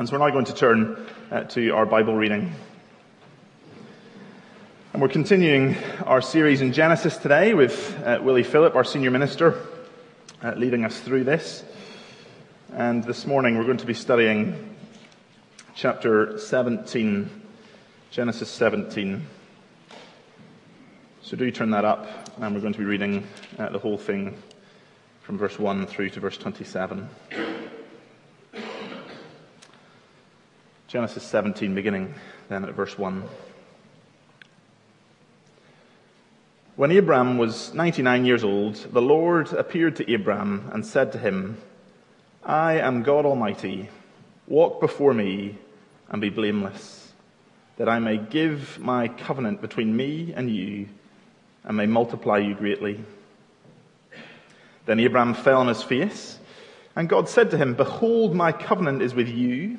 And so we're now going to turn uh, to our Bible reading. And we're continuing our series in Genesis today with uh, Willie Philip, our senior minister, uh, leading us through this. And this morning we're going to be studying chapter 17, Genesis 17. So do turn that up, and we're going to be reading uh, the whole thing from verse 1 through to verse 27. Genesis 17, beginning then at verse 1. When Abram was 99 years old, the Lord appeared to Abram and said to him, I am God Almighty. Walk before me and be blameless, that I may give my covenant between me and you and may multiply you greatly. Then Abram fell on his face, and God said to him, Behold, my covenant is with you,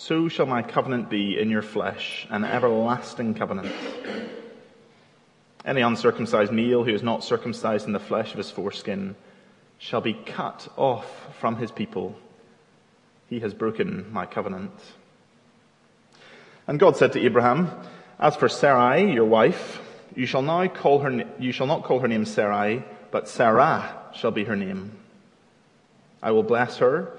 So shall my covenant be in your flesh, an everlasting covenant. Any uncircumcised male who is not circumcised in the flesh of his foreskin shall be cut off from his people. He has broken my covenant. And God said to Abraham, As for Sarai, your wife, you shall now call her, you shall not call her name Sarai, but Sarah shall be her name. I will bless her,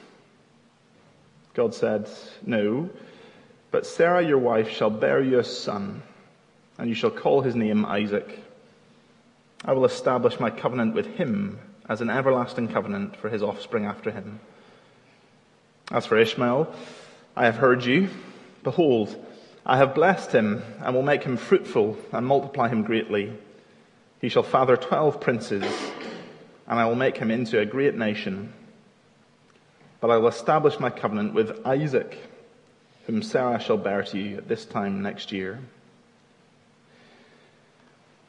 God said, No, but Sarah, your wife, shall bear you a son, and you shall call his name Isaac. I will establish my covenant with him as an everlasting covenant for his offspring after him as for Ishmael, I have heard you. Behold, I have blessed him and will make him fruitful and multiply him greatly. He shall father twelve princes, and I will make him into a great nation. But I will establish my covenant with Isaac, whom Sarah shall bear to you at this time next year.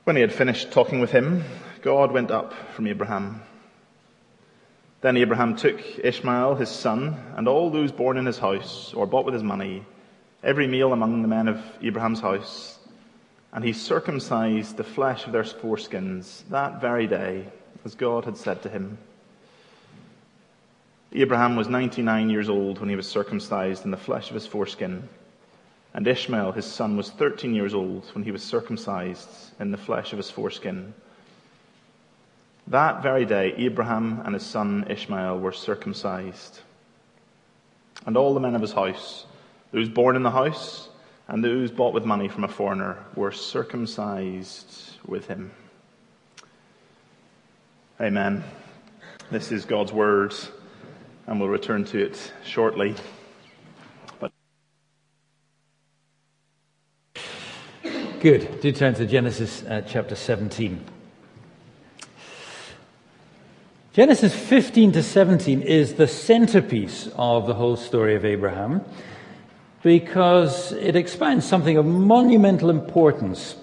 When he had finished talking with him, God went up from Abraham. Then Abraham took Ishmael, his son, and all those born in his house, or bought with his money, every male among the men of Abraham's house, and he circumcised the flesh of their foreskins that very day, as God had said to him. Abraham was 99 years old when he was circumcised in the flesh of his foreskin, and Ishmael, his son, was 13 years old when he was circumcised in the flesh of his foreskin. That very day, Abraham and his son Ishmael were circumcised. And all the men of his house, those born in the house and those bought with money from a foreigner, were circumcised with him. Amen. This is God's word and we'll return to it shortly. But Good. Do turn to Genesis uh, chapter 17. Genesis 15 to 17 is the centerpiece of the whole story of Abraham because it expands something of monumental importance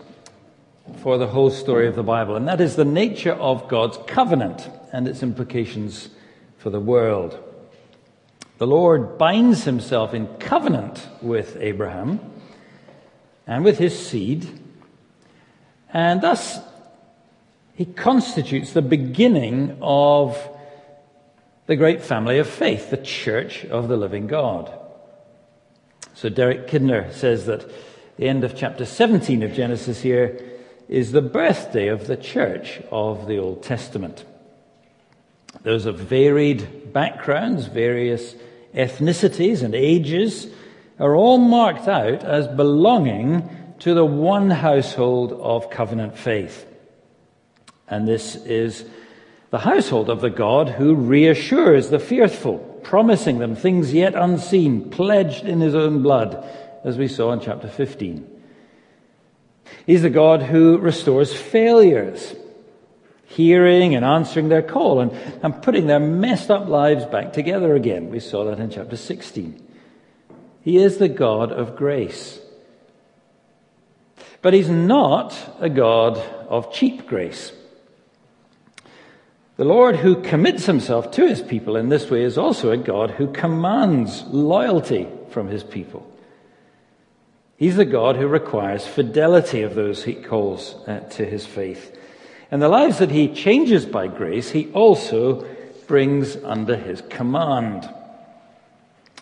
for the whole story of the Bible, and that is the nature of God's covenant and its implications for the world. The Lord binds himself in covenant with Abraham and with his seed, and thus he constitutes the beginning of the great family of faith, the church of the living God. So Derek Kidner says that the end of chapter 17 of Genesis here is the birthday of the church of the Old Testament. Those of varied backgrounds, various ethnicities and ages are all marked out as belonging to the one household of covenant faith. And this is the household of the God who reassures the fearful, promising them things yet unseen, pledged in his own blood, as we saw in chapter 15. He's the God who restores failures, hearing and answering their call and, and putting their messed up lives back together again. We saw that in chapter 16. He is the God of grace. But he's not a God of cheap grace. The Lord who commits himself to his people in this way is also a God who commands loyalty from his people. He's the God who requires fidelity of those he calls uh, to his faith. And the lives that he changes by grace, he also brings under his command.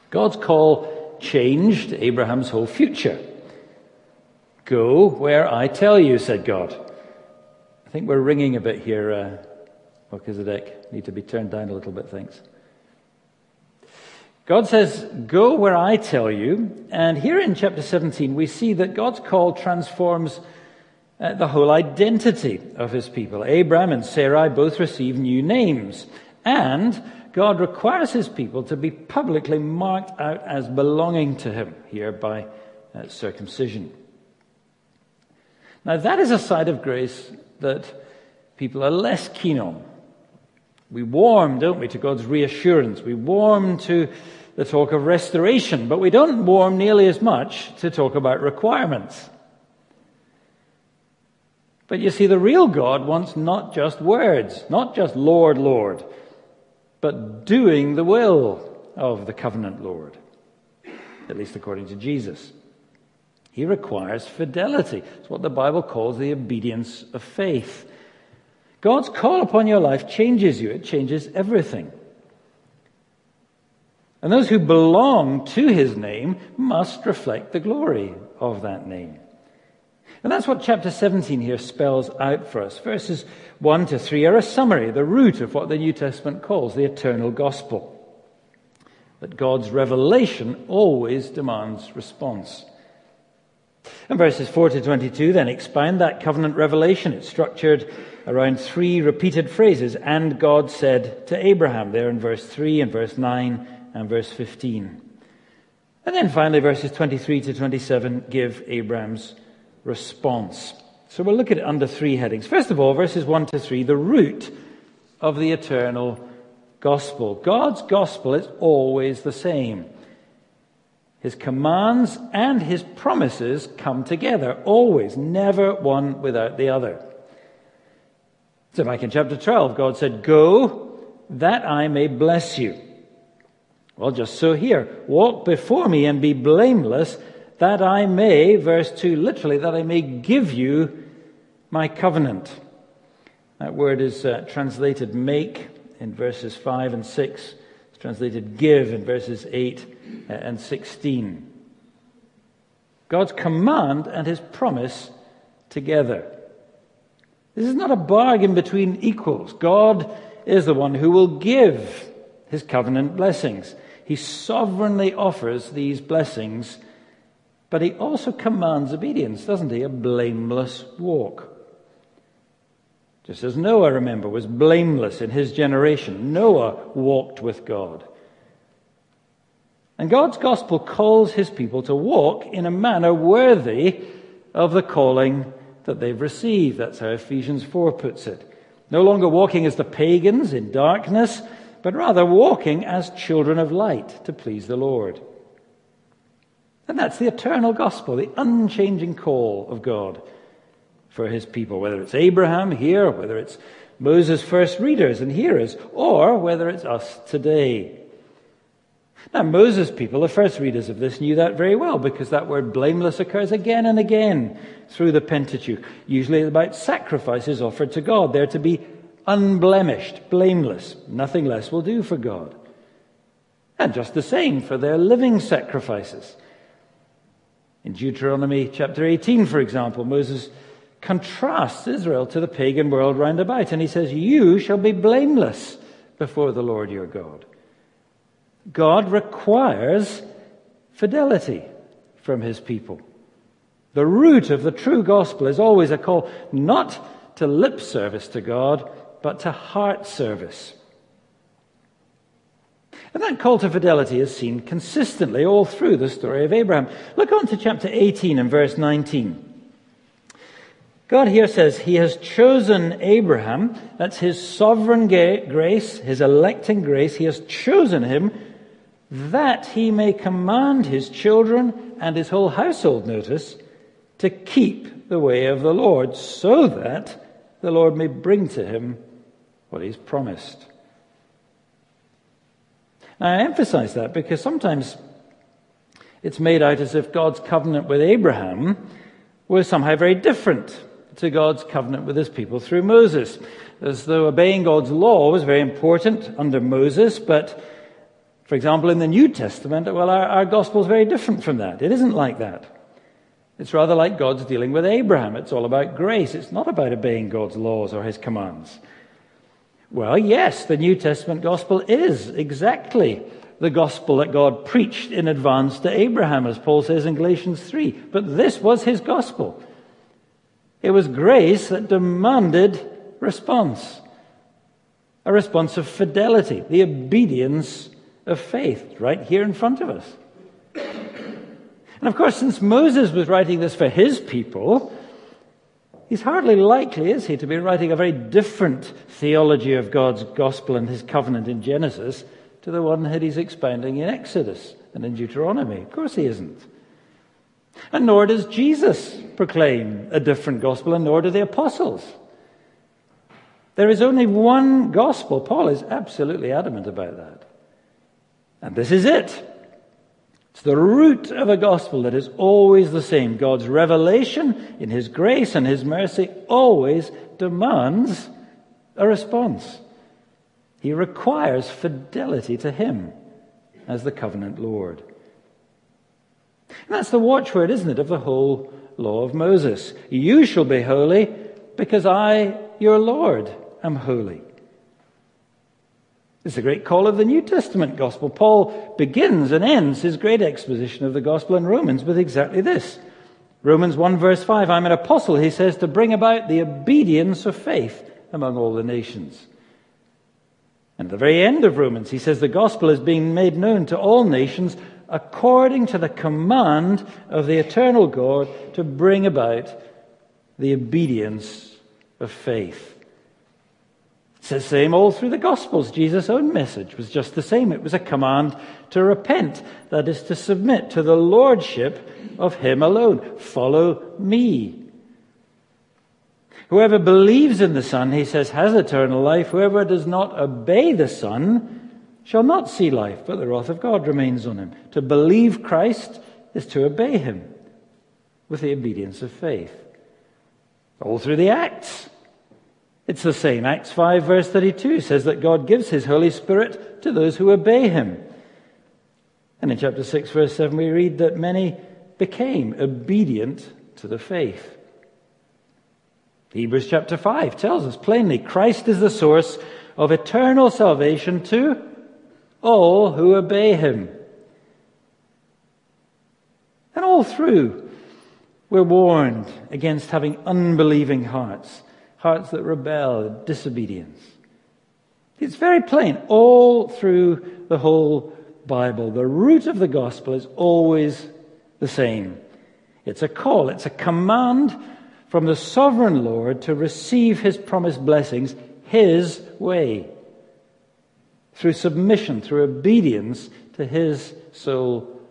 God's call changed Abraham's whole future. Go where I tell you, said God. I think we're ringing a bit here, uh, Melchizedek. Need to be turned down a little bit, thanks. God says, Go where I tell you. And here in chapter 17, we see that God's call transforms uh, the whole identity of his people. Abraham and Sarai both receive new names. And God requires his people to be publicly marked out as belonging to him here by uh, circumcision. Now, that is a side of grace that people are less keen on. We warm, don't we, to God's reassurance. We warm to the talk of restoration, but we don't warm nearly as much to talk about requirements. But you see, the real God wants not just words, not just Lord, Lord, but doing the will of the covenant Lord, at least according to Jesus. He requires fidelity. It's what the Bible calls the obedience of faith. God's call upon your life changes you, it changes everything. And those who belong to his name must reflect the glory of that name. And that's what chapter 17 here spells out for us. Verses 1 to 3 are a summary, the root of what the New Testament calls the eternal gospel. That God's revelation always demands response. And verses 4 to 22 then expound that covenant revelation. It's structured around three repeated phrases. And God said to Abraham, there in verse 3 and verse 9 and verse 15. And then finally, verses 23 to 27 give Abraham's response. So we'll look at it under three headings. First of all, verses 1 to 3, the root of the eternal gospel. God's gospel is always the same. His commands and his promises come together, always, never one without the other. So, like in chapter 12, God said, Go that I may bless you. Well, just so here. Walk before me and be blameless, that I may, verse 2, literally, that I may give you my covenant. That word is uh, translated make in verses 5 and 6. It's translated give in verses 8 uh, and 16. God's command and his promise together. This is not a bargain between equals. God is the one who will give his covenant blessings. He sovereignly offers these blessings, but he also commands obedience, doesn't he? A blameless walk. Just as Noah, remember, was blameless in his generation, Noah walked with God. And God's gospel calls his people to walk in a manner worthy of the calling that they've received. That's how Ephesians 4 puts it. No longer walking as the pagans in darkness, but rather walking as children of light to please the Lord. And that's the eternal gospel, the unchanging call of God for his people, whether it's Abraham here, whether it's Moses' first readers and hearers, or whether it's us today. Now, Moses' people, the first readers of this, knew that very well because that word blameless occurs again and again through the Pentateuch, usually about sacrifices offered to God. They're to be unblemished, blameless. Nothing less will do for God. And just the same for their living sacrifices. In Deuteronomy chapter 18, for example, Moses contrasts Israel to the pagan world round about, and he says, You shall be blameless before the Lord your God. God requires fidelity from his people. The root of the true gospel is always a call not to lip service to God, but to heart service. And that call to fidelity is seen consistently all through the story of Abraham. Look on to chapter 18 and verse 19. God here says he has chosen Abraham. That's his sovereign grace, his electing grace. He has chosen him that he may command his children and his whole household, notice, to keep the way of the Lord, so that the Lord may bring to him what he's promised. I emphasize that because sometimes it's made out as if God's covenant with Abraham was somehow very different to God's covenant with his people through Moses. As though obeying God's law was very important under Moses, but for example, in the New Testament, well, our, our gospel is very different from that. It isn't like that. It's rather like God's dealing with Abraham. It's all about grace. It's not about obeying God's laws or his commands. Well, yes, the New Testament gospel is exactly the gospel that God preached in advance to Abraham, as Paul says in Galatians 3. But this was his gospel. It was grace that demanded response. A response of fidelity, the obedience of faith right here in front of us. And of course, since Moses was writing this for his people, he's hardly likely, is he, to be writing a very different theology of God's gospel and his covenant in Genesis to the one that he's expounding in Exodus and in Deuteronomy. Of course he isn't. And nor does Jesus proclaim a different gospel, and nor do the apostles. There is only one gospel. Paul is absolutely adamant about that. And this is it. It's the root of a gospel that is always the same. God's revelation in His grace and His mercy always demands a response. He requires fidelity to Him as the covenant Lord. And that's the watchword, isn't it, of the whole law of Moses. You shall be holy because I, your Lord, am holy. It's a great call of the New Testament gospel. Paul begins and ends his great exposition of the gospel in Romans with exactly this. Romans 1 verse 5, I'm an apostle, he says, to bring about the obedience of faith among all the nations. And at the very end of Romans, he says the gospel is being made known to all nations according to the command of the eternal God to bring about the obedience of faith. It's the same all through the Gospels. Jesus' own message was just the same. It was a command to repent, that is, to submit to the lordship of Him alone. Follow me. Whoever believes in the Son, he says, has eternal life. Whoever does not obey the Son shall not see life, but the wrath of God remains on him. To believe Christ is to obey Him with the obedience of faith. All through the Acts. It's the same. Acts 5, verse 32 says that God gives his Holy Spirit to those who obey him. And in chapter 6, verse 7, we read that many became obedient to the faith. Hebrews chapter 5 tells us plainly Christ is the source of eternal salvation to all who obey him. And all through, we're warned against having unbelieving hearts hearts that rebel, disobedience. It's very plain all through the whole Bible, the root of the gospel is always the same. It's a call, it's a command from the sovereign Lord to receive his promised blessings his way. Through submission, through obedience to his sole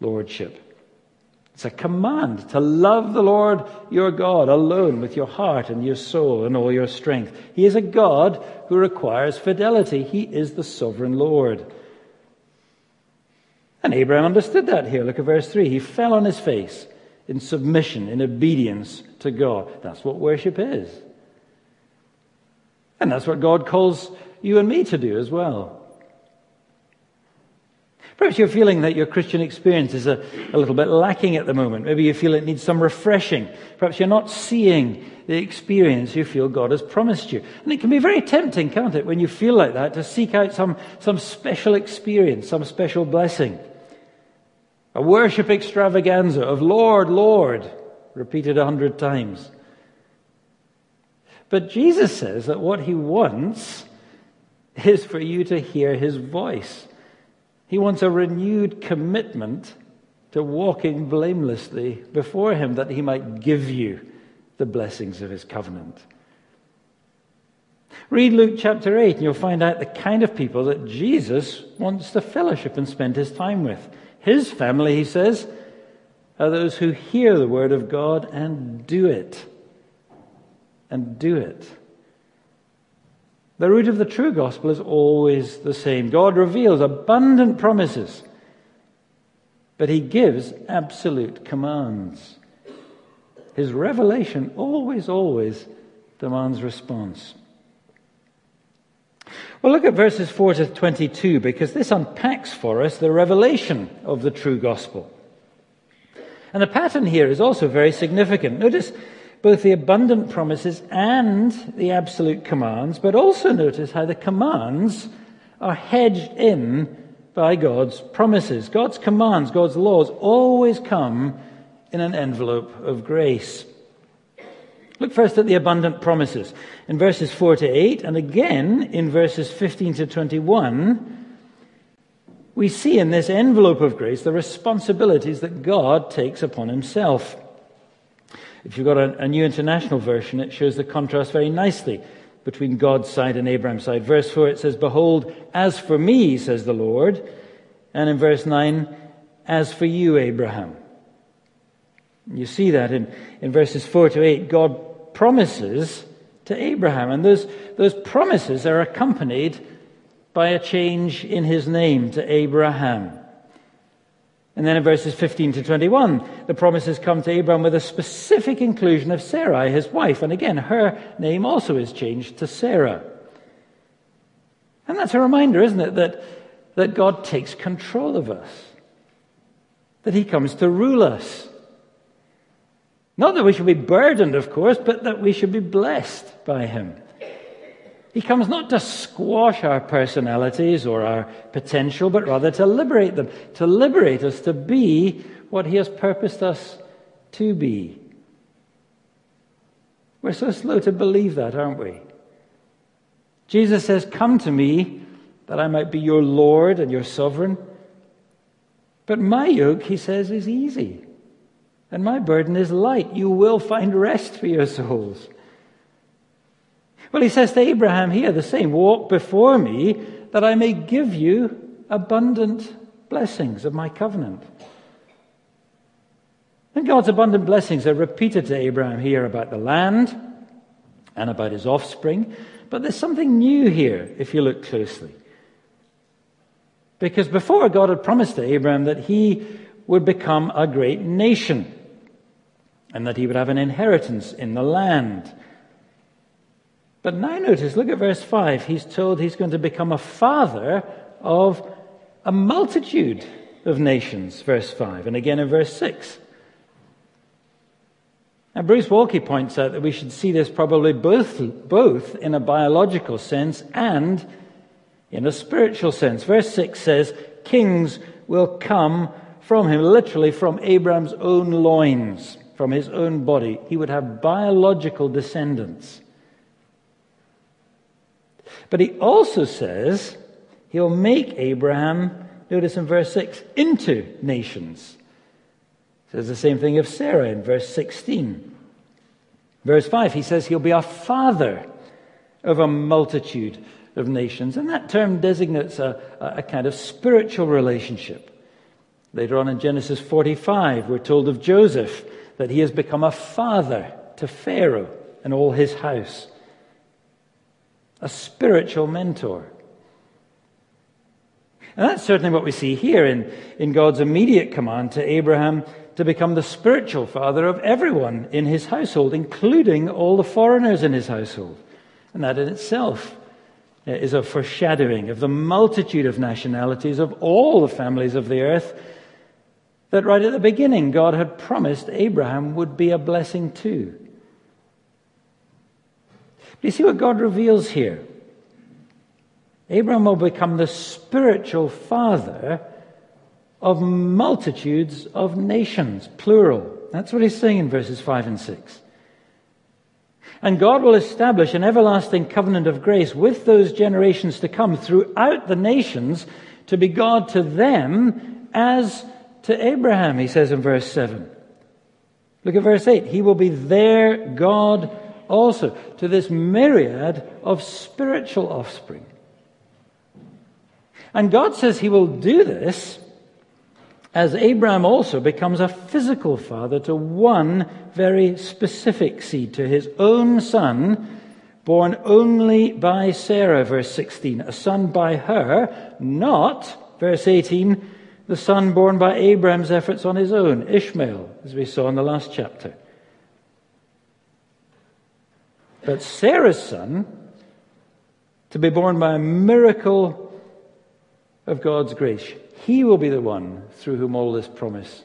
lordship. It's a command to love the Lord your God alone with your heart and your soul and all your strength. He is a God who requires fidelity. He is the sovereign Lord. And Abraham understood that here. Look at verse 3. He fell on his face in submission, in obedience to God. That's what worship is. And that's what God calls you and me to do as well. Perhaps you're feeling that your Christian experience is a, a little bit lacking at the moment. Maybe you feel it needs some refreshing. Perhaps you're not seeing the experience you feel God has promised you. And it can be very tempting, can't it, when you feel like that, to seek out some, some special experience, some special blessing. A worship extravaganza of Lord, Lord, repeated a hundred times. But Jesus says that what he wants is for you to hear his voice. He wants a renewed commitment to walking blamelessly before Him that He might give you the blessings of His covenant. Read Luke chapter 8 and you'll find out the kind of people that Jesus wants to fellowship and spend His time with. His family, He says, are those who hear the word of God and do it. And do it. The root of the true gospel is always the same. God reveals abundant promises, but he gives absolute commands. His revelation always, always demands response. Well, look at verses 4 to 22 because this unpacks for us the revelation of the true gospel. And the pattern here is also very significant. Notice both the abundant promises and the absolute commands, but also notice how the commands are hedged in by God's promises. God's commands, God's laws always come in an envelope of grace. Look first at the abundant promises. In verses 4 to 8, and again in verses 15 to 21, we see in this envelope of grace the responsibilities that God takes upon himself. If you've got a, a New International Version, it shows the contrast very nicely between God's side and Abraham's side. Verse 4, it says, Behold, as for me, says the Lord. And in verse 9, as for you, Abraham. You see that in, in verses 4 to 8. God promises to Abraham, and those, those promises are accompanied by a change in his name to Abraham. And then in verses 15 to 21, the promises come to Abraham with a specific inclusion of Sarai, his wife. And again, her name also is changed to Sarah. And that's a reminder, isn't it, that, that God takes control of us, that he comes to rule us. Not that we should be burdened, of course, but that we should be blessed by him. He comes not to squash our personalities or our potential, but rather to liberate them, to liberate us to be what He has purposed us to be. We're so slow to believe that, aren't we? Jesus says, Come to me that I might be your Lord and your sovereign. But my yoke, he says, is easy, and my burden is light. You will find rest for your souls. Well, he says to Abraham here the same walk before me that I may give you abundant blessings of my covenant. And God's abundant blessings are repeated to Abraham here about the land and about his offspring. But there's something new here if you look closely. Because before God had promised to Abraham that he would become a great nation and that he would have an inheritance in the land but now notice, look at verse 5. He's told he's going to become a father of a multitude of nations, verse 5. And again in verse 6. Now, Bruce Waltke points out that we should see this probably both, both in a biological sense and in a spiritual sense. Verse 6 says, Kings will come from him, literally from Abraham's own loins, from his own body. He would have biological descendants. But he also says he'll make Abraham Notice in verse 6, into nations. It says the same thing of Sarah in verse 16. Verse 5, he says he'll be a father of a multitude of nations. And that term designates a, a kind of spiritual relationship. Later on in Genesis 45, we're told of Joseph that he has become a father to Pharaoh and all his house, a spiritual mentor. And that's certainly what we see here in, in God's immediate command to Abraham to become the spiritual father of everyone in his household, including all the foreigners in his household. And that in itself uh, is a foreshadowing of the multitude of nationalities of all the families of the earth that right at the beginning God had promised Abraham would be a blessing too. Do you see what God reveals here? Abraham will become the spiritual father of multitudes of nations, plural. That's what he's saying in verses 5 and 6. And God will establish an everlasting covenant of grace with those generations to come throughout the nations to be God to them as to Abraham, he says in verse 7. Look at verse 8. He will be their God also to this myriad of spiritual offspring. And God says he will do this as Abraham also becomes a physical father to one very specific seed, to his own son, born only by Sarah, verse 16, a son by her, not, verse 18, the son born by Abraham's efforts on his own, Ishmael, as we saw in the last chapter. But Sarah's son, to be born by a miracle of God's grace. He will be the one through whom all this promise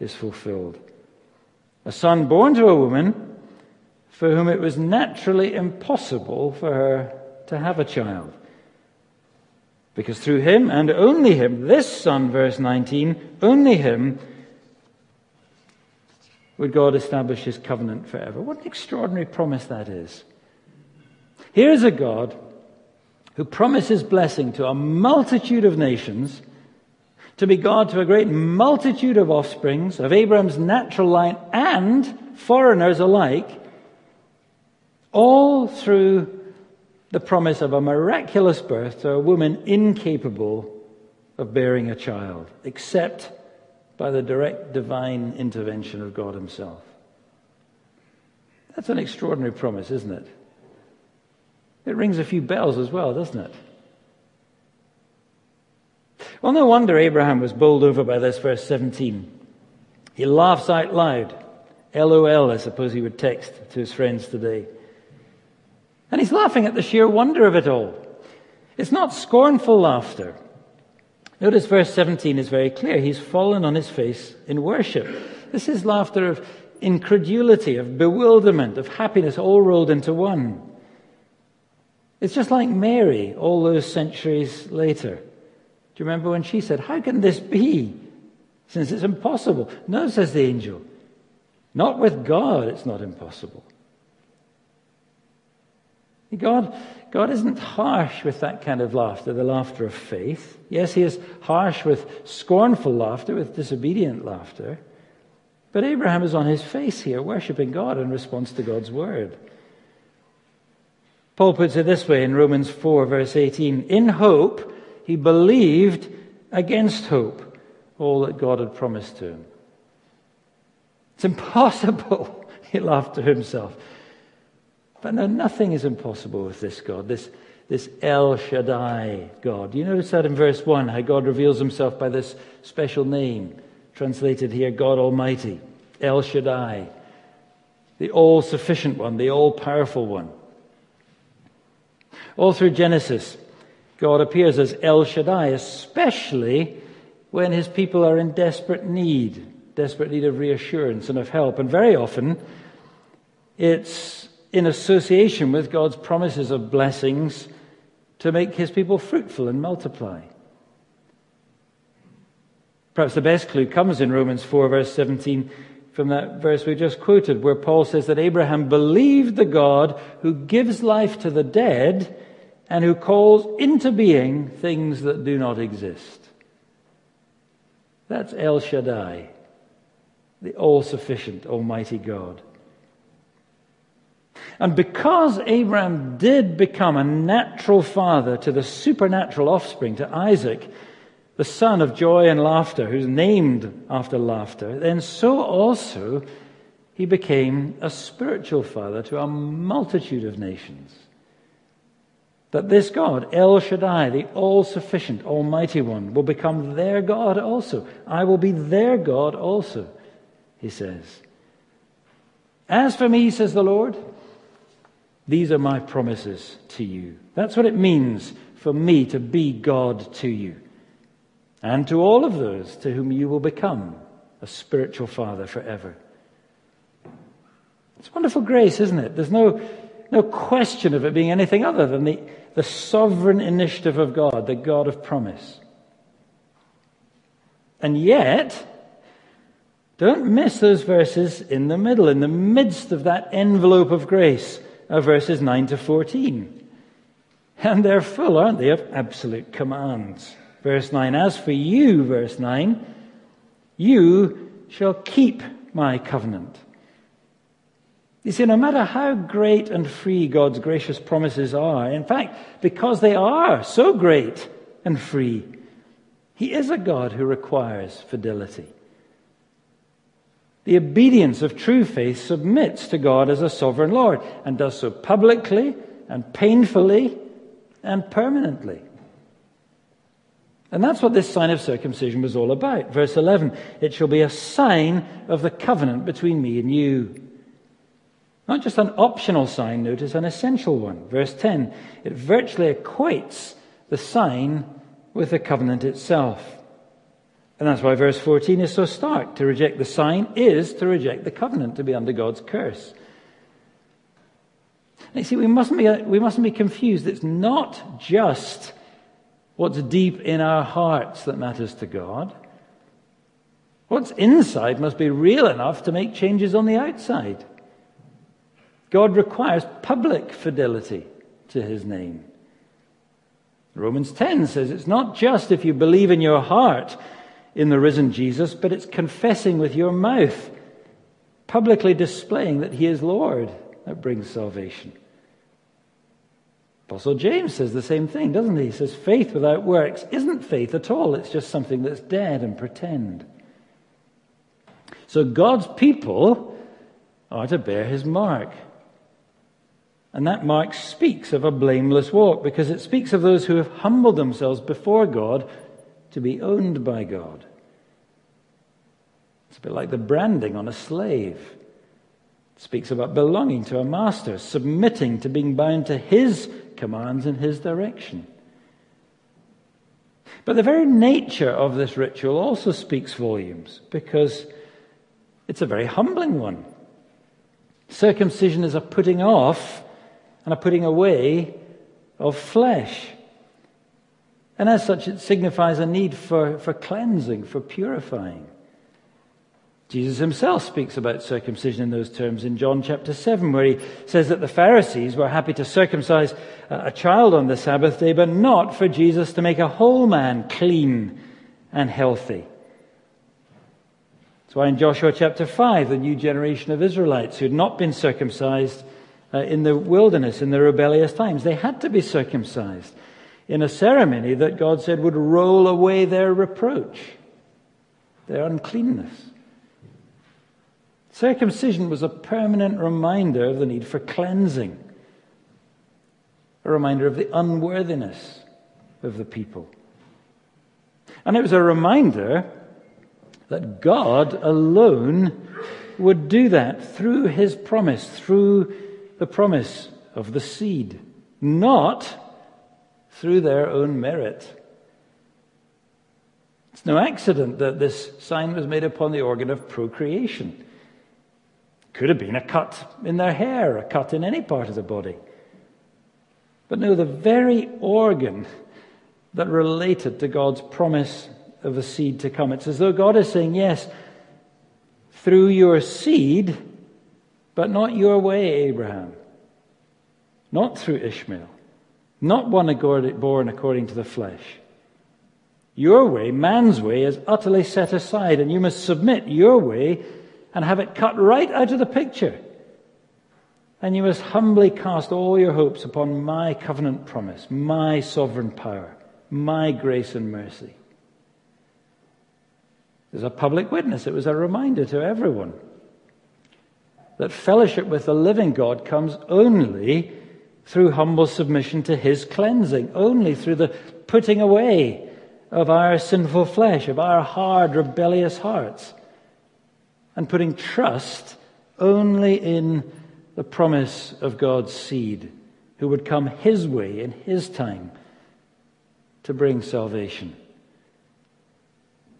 is fulfilled. A son born to a woman for whom it was naturally impossible for her to have a child. Because through him and only him, this son, verse 19, only him would God establish his covenant forever. What an extraordinary promise that is. Here is a God who promises blessing to a multitude of nations to be God to a great multitude of offsprings of Abraham's natural line and foreigners alike, all through the promise of a miraculous birth to a woman incapable of bearing a child, except by the direct divine intervention of God Himself. That's an extraordinary promise, isn't it? It rings a few bells as well, doesn't it? Well, no wonder Abraham was bowled over by this, verse 17. He laughs out loud. LOL, I suppose he would text to his friends today. And he's laughing at the sheer wonder of it all. It's not scornful laughter. Notice verse 17 is very clear. He's fallen on his face in worship. This is laughter of incredulity, of bewilderment, of happiness, all rolled into one. It's just like Mary all those centuries later. Do you remember when she said, How can this be? Since it's impossible. No, says the angel. Not with God, it's not impossible. God, God isn't harsh with that kind of laughter, the laughter of faith. Yes, He is harsh with scornful laughter, with disobedient laughter. But Abraham is on his face here, worshipping God in response to God's word. Paul puts it this way in Romans 4, verse 18 In hope, he believed against hope all that God had promised to him. It's impossible, he laughed to himself. But no, nothing is impossible with this God, this, this El Shaddai God. You notice that in verse 1, how God reveals himself by this special name, translated here, God Almighty, El Shaddai, the all sufficient one, the all powerful one. All through Genesis, God appears as El Shaddai, especially when his people are in desperate need, desperate need of reassurance and of help. And very often, it's in association with God's promises of blessings to make his people fruitful and multiply. Perhaps the best clue comes in Romans 4, verse 17, from that verse we just quoted, where Paul says that Abraham believed the God who gives life to the dead and who calls into being things that do not exist. That's El Shaddai, the all sufficient, almighty God. And because Abraham did become a natural father to the supernatural offspring, to Isaac, the son of joy and laughter, who's named after laughter, then so also he became a spiritual father to a multitude of nations. That this God, El Shaddai, the all sufficient, almighty one, will become their God also. I will be their God also, he says. As for me, says the Lord, these are my promises to you. That's what it means for me to be God to you and to all of those to whom you will become a spiritual father forever. It's wonderful grace, isn't it? There's no, no question of it being anything other than the, the sovereign initiative of God, the God of promise. And yet, don't miss those verses in the middle, in the midst of that envelope of grace of verses 9 to 14. And they're full, aren't they, of absolute commands. Verse 9, as for you, verse 9, you shall keep my covenant. You see, no matter how great and free God's gracious promises are, in fact, because they are so great and free, He is a God who requires fidelity. The obedience of true faith submits to God as a sovereign Lord and does so publicly and painfully and permanently. And that's what this sign of circumcision was all about. Verse 11 It shall be a sign of the covenant between me and you. Not just an optional sign, notice an essential one. Verse 10 It virtually equates the sign with the covenant itself. And that's why verse 14 is so stark. To reject the sign is to reject the covenant, to be under God's curse. And you see, we mustn't be, we mustn't be confused. It's not just what's deep in our hearts that matters to God. What's inside must be real enough to make changes on the outside. God requires public fidelity to his name. Romans 10 says it's not just if you believe in your heart in the risen Jesus, but it's confessing with your mouth, publicly displaying that he is Lord, that brings salvation. Apostle James says the same thing, doesn't he? He says, faith without works isn't faith at all. It's just something that's dead and pretend. So God's people are to bear his mark. And that mark speaks of a blameless walk because it speaks of those who have humbled themselves before God to be owned by God. It's a bit like the branding on a slave. It speaks about belonging to a master, submitting to being bound to his commands and his direction. But the very nature of this ritual also speaks volumes because it's a very humbling one. Circumcision is a putting off and a putting away of flesh. And as such, it signifies a need for, for cleansing, for purifying. Jesus himself speaks about circumcision in those terms in John chapter 7, where he says that the Pharisees were happy to circumcise a child on the Sabbath day, but not for Jesus to make a whole man clean and healthy. That's why in Joshua chapter 5, the new generation of Israelites who had not been circumcised uh, in the wilderness in the rebellious times, they had to be circumcised in a ceremony that God said would roll away their reproach, their uncleanness. Circumcision was a permanent reminder of the need for cleansing, a reminder of the unworthiness of the people. And it was a reminder that God alone would do that through his promise, through the promise of the seed, not through their own merit. It's no accident that this sign was made upon the organ of procreation. Could have been a cut in their hair, a cut in any part of the body. But no, the very organ that related to God's promise of a seed to come. It's as though God is saying, Yes, through your seed, but not your way, Abraham. Not through Ishmael. Not one born according to the flesh. Your way, man's way, is utterly set aside, and you must submit your way and have it cut right out of the picture. And you must humbly cast all your hopes upon my covenant promise, my sovereign power, my grace and mercy. As a public witness, it was a reminder to everyone that fellowship with the living God comes only through humble submission to his cleansing, only through the putting away of our sinful flesh, of our hard, rebellious hearts, and putting trust only in the promise of God's seed, who would come his way in his time to bring salvation.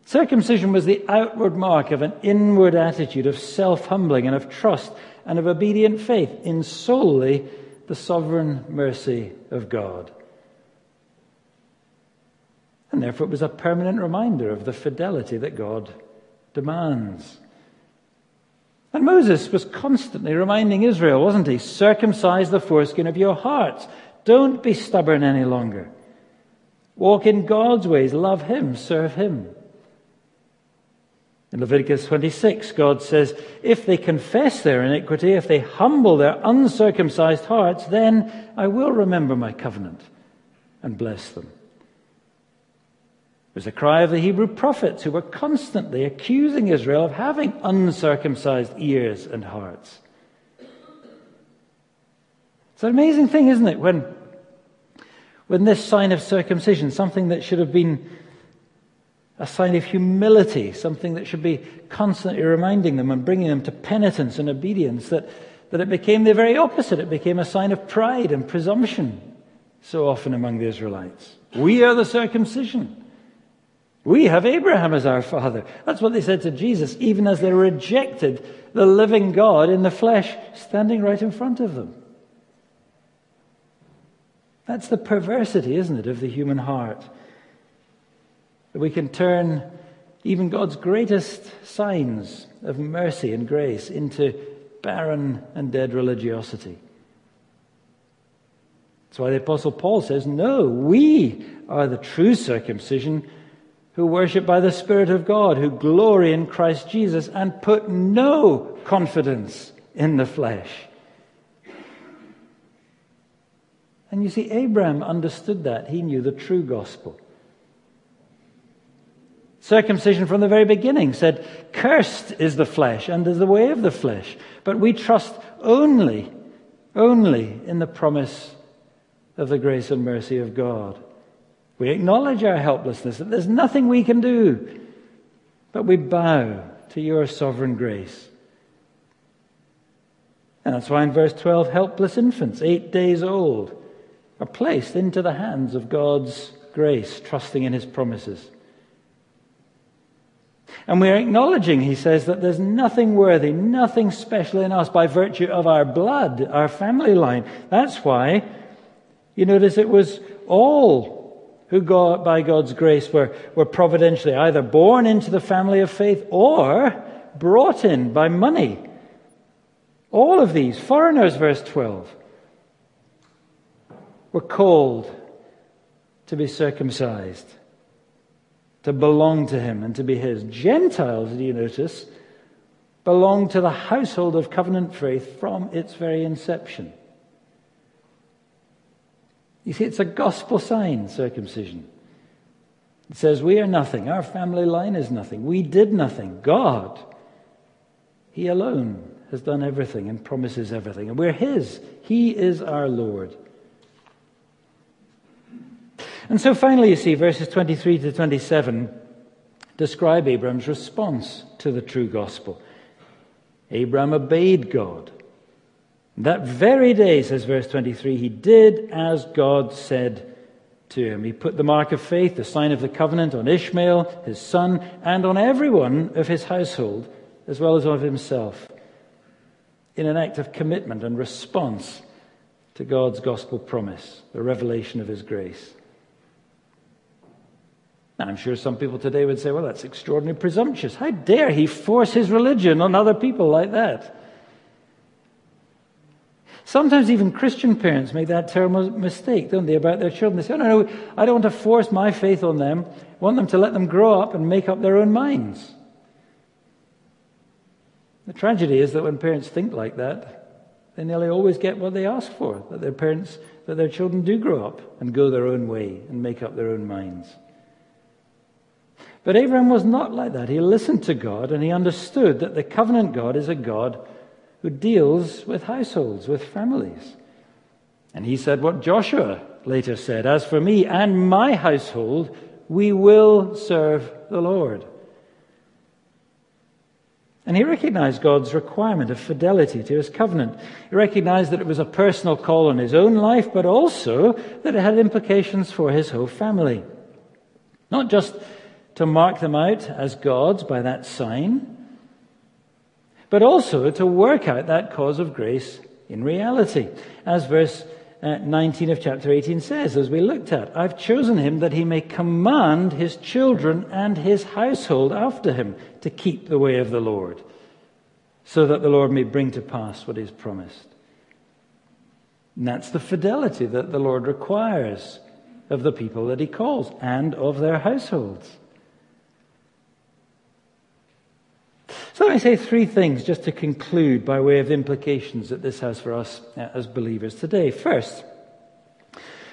Circumcision was the outward mark of an inward attitude of self humbling and of trust and of obedient faith in solely the sovereign mercy of God. And therefore, it was a permanent reminder of the fidelity that God demands. And Moses was constantly reminding Israel, wasn't he? Circumcise the foreskin of your hearts. Don't be stubborn any longer. Walk in God's ways. Love Him. Serve Him. In Leviticus 26, God says, If they confess their iniquity, if they humble their uncircumcised hearts, then I will remember my covenant and bless them. It was the cry of the Hebrew prophets who were constantly accusing Israel of having uncircumcised ears and hearts. It's an amazing thing, isn't it, when, when this sign of circumcision, something that should have been a sign of humility, something that should be constantly reminding them and bringing them to penitence and obedience, that, that it became the very opposite. It became a sign of pride and presumption so often among the Israelites. We are the circumcision. We have Abraham as our father. That's what they said to Jesus, even as they rejected the living God in the flesh standing right in front of them. That's the perversity, isn't it, of the human heart. That we can turn even God's greatest signs of mercy and grace into barren and dead religiosity. That's why the Apostle Paul says, No, we are the true circumcision who worship by the Spirit of God, who glory in Christ Jesus, and put no confidence in the flesh. And you see, Abraham understood that. He knew the true gospel. Circumcision from the very beginning said, Cursed is the flesh and is the way of the flesh. But we trust only, only in the promise of the grace and mercy of God. We acknowledge our helplessness, that there's nothing we can do, but we bow to your sovereign grace. And that's why in verse 12, helpless infants, eight days old, are placed into the hands of God's grace, trusting in his promises. And we're acknowledging, he says, that there's nothing worthy, nothing special in us by virtue of our blood, our family line. That's why, you notice it was all who God, by God's grace were, were providentially either born into the family of faith or brought in by money. All of these, foreigners, verse 12, were called to be circumcised to belong to him and to be his. Gentiles, do you notice, belong to the household of covenant faith from its very inception. You see, it's a gospel sign, circumcision. It says, We are nothing. Our family line is nothing. We did nothing. God, He alone, has done everything and promises everything. And we're His. He is our Lord. And so finally, you see, verses 23 to 27 describe Abraham's response to the true gospel. Abraham obeyed God. That very day, says verse 23, he did as God said to him. He put the mark of faith, the sign of the covenant, on Ishmael, his son, and on everyone of his household, as well as of himself, in an act of commitment and response to God's gospel promise, the revelation of his grace. And I'm sure some people today would say, well, that's extraordinarily presumptuous. How dare he force his religion on other people like that? Sometimes even Christian parents make that terrible mistake, don't they, about their children. They say, oh, no, no, I don't want to force my faith on them. I want them to let them grow up and make up their own minds. The tragedy is that when parents think like that, they nearly always get what they ask for, that their parents, that their children do grow up and go their own way and make up their own minds. But Abraham was not like that. He listened to God and he understood that the covenant God is a God who deals with households, with families. And he said what Joshua later said As for me and my household, we will serve the Lord. And he recognized God's requirement of fidelity to his covenant. He recognized that it was a personal call on his own life, but also that it had implications for his whole family. Not just to mark them out as God's by that sign, but also to work out that cause of grace in reality. As verse uh, 19 of chapter 18 says, as we looked at, I've chosen him that he may command his children and his household after him to keep the way of the Lord, so that the Lord may bring to pass what is promised. And that's the fidelity that the Lord requires of the people that he calls and of their households. So let me say three things just to conclude by way of implications that this has for us uh, as believers today. First,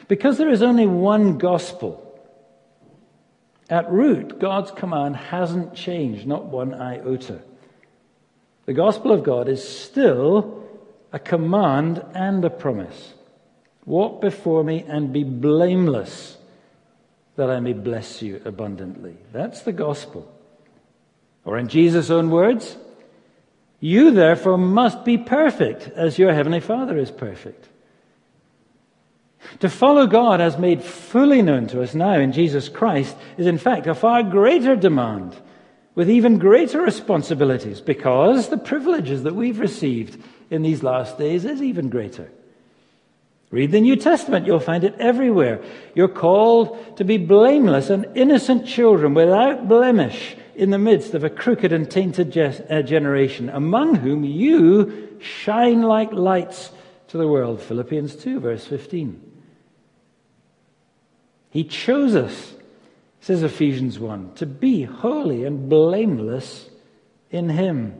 because there is only one gospel, at root, God's command hasn't changed, not one iota. The gospel of God is still a command and a promise. Walk before me and be blameless, that I may bless you abundantly. That's the gospel. Or in Jesus' own words, you therefore must be perfect as your heavenly Father is perfect. To follow God as made fully known to us now in Jesus Christ is in fact a far greater demand with even greater responsibilities because the privileges that we've received in these last days is even greater. Read the New Testament, you'll find it everywhere. You're called to be blameless and innocent children without blemish in the midst of a crooked and tainted uh, generation, among whom you shine like lights to the world. Philippians 2, verse 15. He chose us, says Ephesians 1, to be holy and blameless in Him.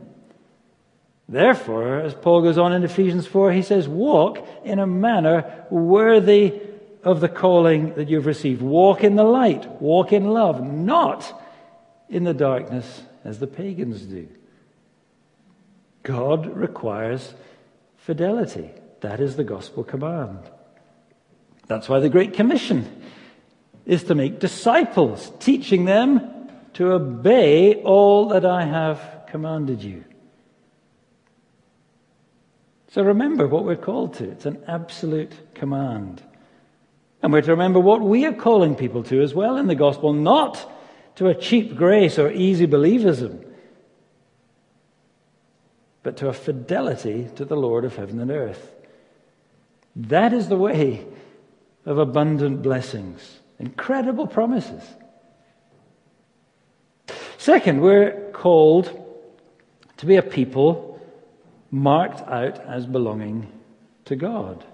Therefore, as Paul goes on in Ephesians 4, he says, Walk in a manner worthy of the calling that you've received. Walk in the light, walk in love, not in the darkness as the pagans do. God requires fidelity. That is the gospel command. That's why the Great Commission is to make disciples, teaching them to obey all that I have commanded you. So remember what we're called to. It's an absolute command. And we're to remember what we are calling people to as well in the gospel, not to a cheap grace or easy believism, but to a fidelity to the Lord of heaven and earth. That is the way of abundant blessings, incredible promises. Second, we're called to be a people marked out as belonging to God.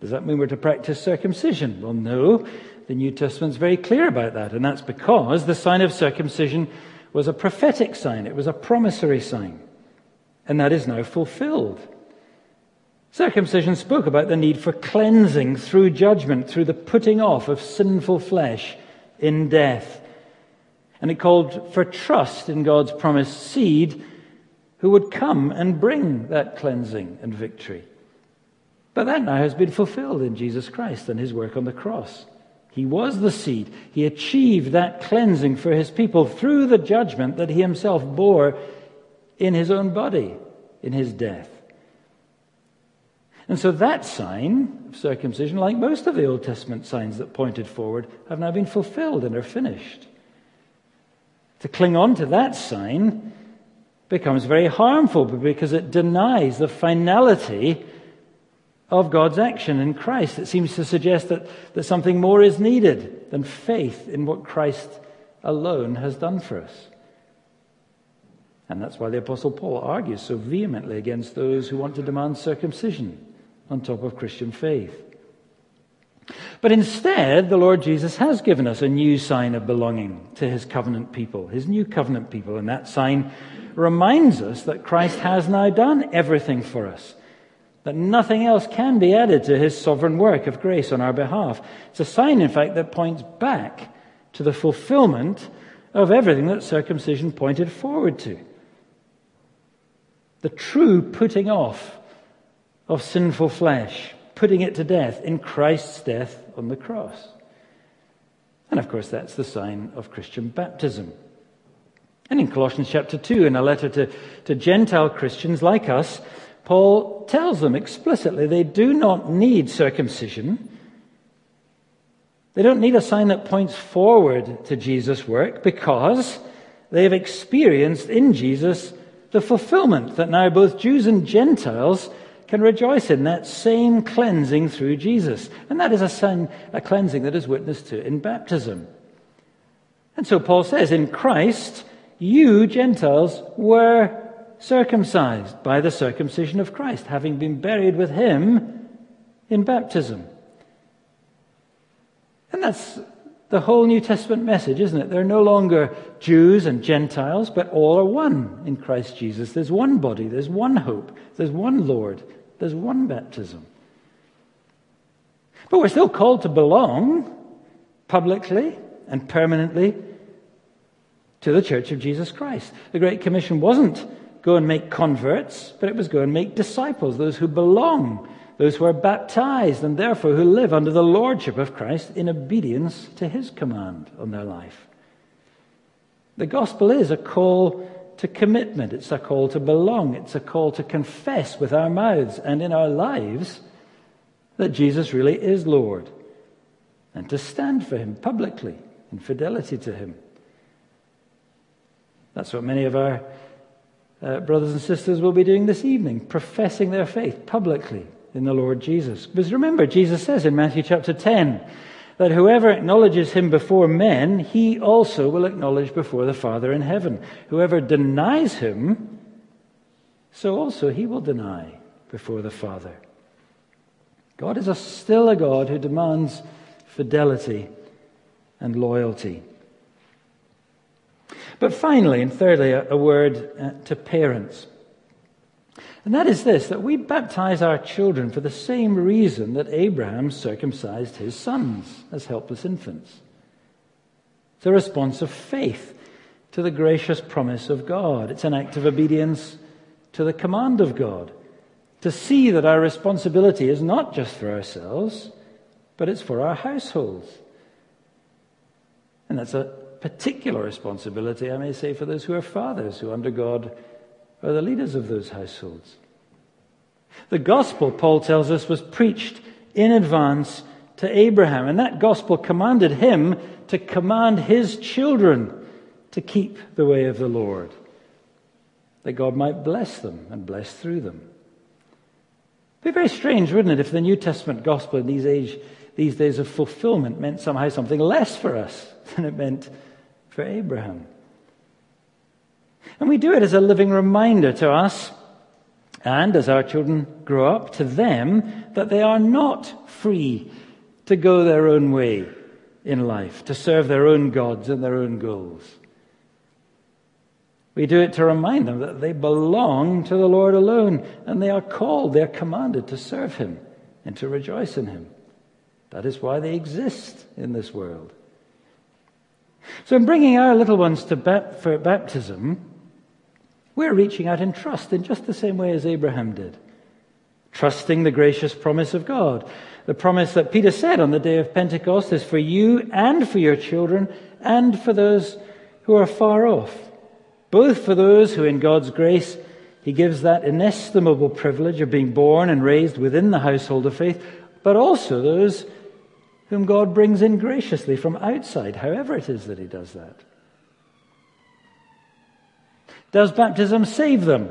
Does that mean we're to practice circumcision? Well, no. The New Testament's very clear about that, and that's because the sign of circumcision was a prophetic sign, it was a promissory sign, and that is now fulfilled. Circumcision spoke about the need for cleansing through judgment, through the putting off of sinful flesh in death. And it called for trust in God's promised seed who would come and bring that cleansing and victory. But that now has been fulfilled in Jesus Christ and his work on the cross. He was the seed. He achieved that cleansing for his people through the judgment that he himself bore in his own body in his death. And so that sign of circumcision, like most of the Old Testament signs that pointed forward, have now been fulfilled and are finished. To cling on to that sign becomes very harmful because it denies the finality of God's action in Christ. It seems to suggest that, that something more is needed than faith in what Christ alone has done for us. And that's why the Apostle Paul argues so vehemently against those who want to demand circumcision on top of Christian faith. But instead, the Lord Jesus has given us a new sign of belonging to his covenant people, his new covenant people. And that sign reminds us that Christ has now done everything for us, that nothing else can be added to his sovereign work of grace on our behalf. It's a sign, in fact, that points back to the fulfillment of everything that circumcision pointed forward to. The true putting off of sinful flesh, putting it to death in Christ's death on the cross. And of course, that's the sign of Christian baptism. And in Colossians chapter 2, in a letter to, to Gentile Christians like us, Paul tells them explicitly they do not need circumcision. They don't need a sign that points forward to Jesus' work because they have experienced in Jesus the fulfillment that now both Jews and Gentiles can rejoice in that same cleansing through Jesus. And that is a, sign, a cleansing that is witnessed to in baptism. And so Paul says, in Christ, you Gentiles were circumcised by the circumcision of Christ, having been buried with him in baptism. And that's the whole New Testament message, isn't it? They're no longer Jews and Gentiles, but all are one in Christ Jesus. There's one body, there's one hope, there's one Lord, there's one baptism. But we're still called to belong publicly and permanently to the Church of Jesus Christ. The Great Commission wasn't go and make converts, but it was go and make disciples, those who belong those who are baptized and therefore who live under the lordship of Christ in obedience to his command on their life. The gospel is a call to commitment, it's a call to belong, it's a call to confess with our mouths and in our lives that Jesus really is Lord and to stand for him publicly in fidelity to him. That's what many of our uh, brothers and sisters will be doing this evening, professing their faith publicly in the Lord Jesus. Because remember, Jesus says in Matthew chapter 10 that whoever acknowledges him before men, he also will acknowledge before the Father in heaven. Whoever denies him, so also he will deny before the Father. God is a, still a God who demands fidelity and loyalty. But finally, and thirdly, a, a word uh, to parents. And that is this that we baptize our children for the same reason that Abraham circumcised his sons as helpless infants. It's a response of faith to the gracious promise of God. It's an act of obedience to the command of God. To see that our responsibility is not just for ourselves, but it's for our households. And that's a particular responsibility, I may say, for those who are fathers, who under God are the leaders of those households. The gospel, Paul tells us, was preached in advance to Abraham, and that gospel commanded him to command his children to keep the way of the Lord, that God might bless them and bless through them. It'd be very strange, wouldn't it, if the New Testament gospel in these, age, these days of fulfillment meant somehow something less for us than it meant for Abraham. And we do it as a living reminder to us, and as our children grow up, to them, that they are not free to go their own way in life, to serve their own gods and their own goals. We do it to remind them that they belong to the Lord alone, and they are called, they are commanded to serve Him and to rejoice in Him. That is why they exist in this world. So, in bringing our little ones to bat- for baptism, we're reaching out in trust in just the same way as Abraham did, trusting the gracious promise of God. The promise that Peter said on the day of Pentecost is for you and for your children and for those who are far off. Both for those who, in God's grace, He gives that inestimable privilege of being born and raised within the household of faith, but also those whom God brings in graciously from outside, however it is that He does that. Does baptism save them?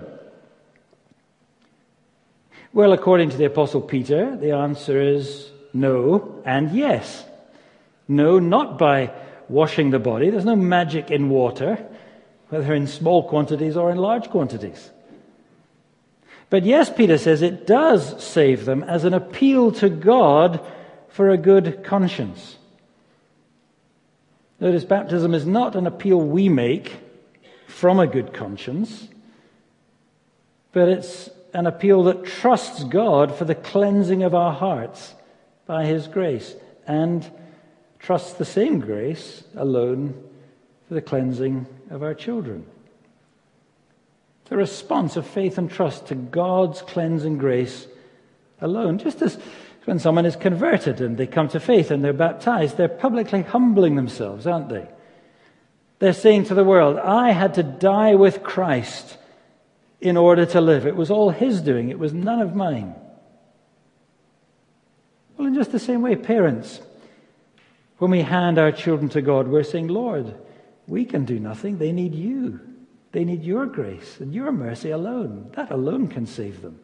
Well, according to the Apostle Peter, the answer is no and yes. No, not by washing the body. There's no magic in water whether in small quantities or in large quantities. But yes, Peter says it does save them as an appeal to God for a good conscience. Notice baptism is not an appeal we make from a good conscience, but it's an appeal that trusts God for the cleansing of our hearts by His grace and trusts the same grace alone for the cleansing of our children. The response of faith and trust to God's cleansing grace alone, just as when someone is converted and they come to faith and they're baptized, they're publicly humbling themselves, aren't they? They're saying to the world, I had to die with Christ in order to live. It was all His doing, it was none of mine. Well, in just the same way, parents, when we hand our children to God, we're saying, Lord, we can do nothing. They need you. They need your grace and your mercy alone. That alone can save them.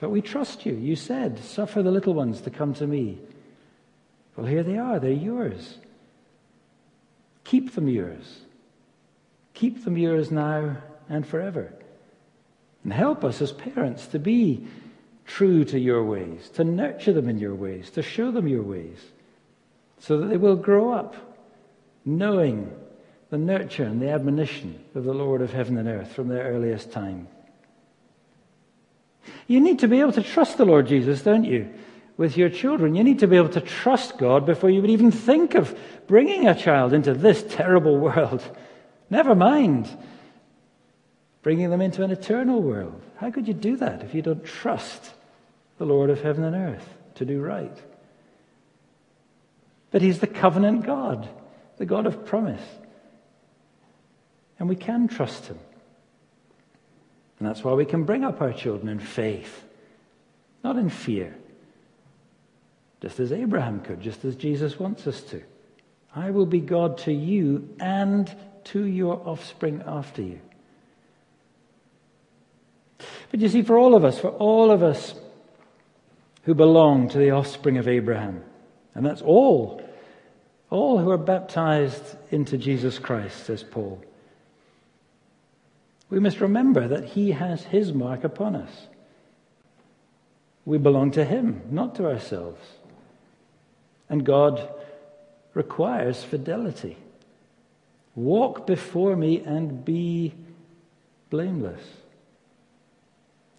But we trust you. You said, Suffer the little ones to come to me. Well, here they are. They're yours. Keep them yours. Keep them yours now and forever. And help us as parents to be true to your ways, to nurture them in your ways, to show them your ways, so that they will grow up knowing the nurture and the admonition of the Lord of heaven and earth from their earliest time. You need to be able to trust the Lord Jesus, don't you? With your children. You need to be able to trust God before you would even think of bringing a child into this terrible world. Never mind bringing them into an eternal world. How could you do that if you don't trust the Lord of heaven and earth to do right? But He's the covenant God, the God of promise. And we can trust Him. And that's why we can bring up our children in faith, not in fear. Just as Abraham could, just as Jesus wants us to. I will be God to you and to your offspring after you. But you see, for all of us, for all of us who belong to the offspring of Abraham, and that's all, all who are baptized into Jesus Christ, says Paul, we must remember that He has His mark upon us. We belong to Him, not to ourselves. And God requires fidelity. Walk before me and be blameless.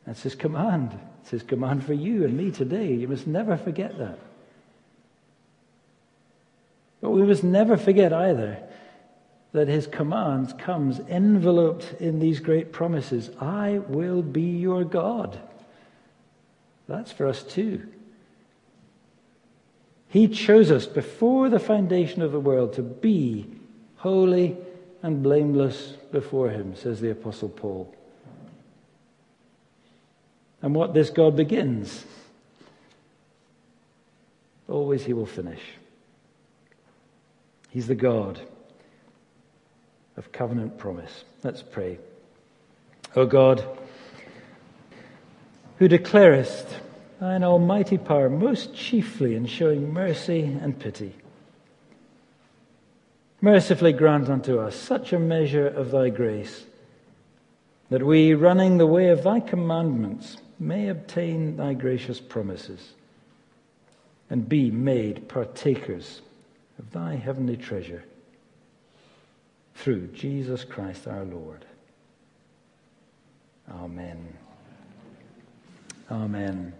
That's His command. It's His command for you and me today. You must never forget that. But we must never forget either that his commands comes enveloped in these great promises. I will be your God. That's for us too. He chose us before the foundation of the world to be holy and blameless before him, says the Apostle Paul. And what this God begins, always he will finish. He's the God of covenant promise. Let's pray. O God, who declarest thine almighty power most chiefly in showing mercy and pity, mercifully grant unto us such a measure of thy grace that we, running the way of thy commandments, may obtain thy gracious promises and be made partakers of thy heavenly treasure through Jesus Christ our Lord. Amen. Amen.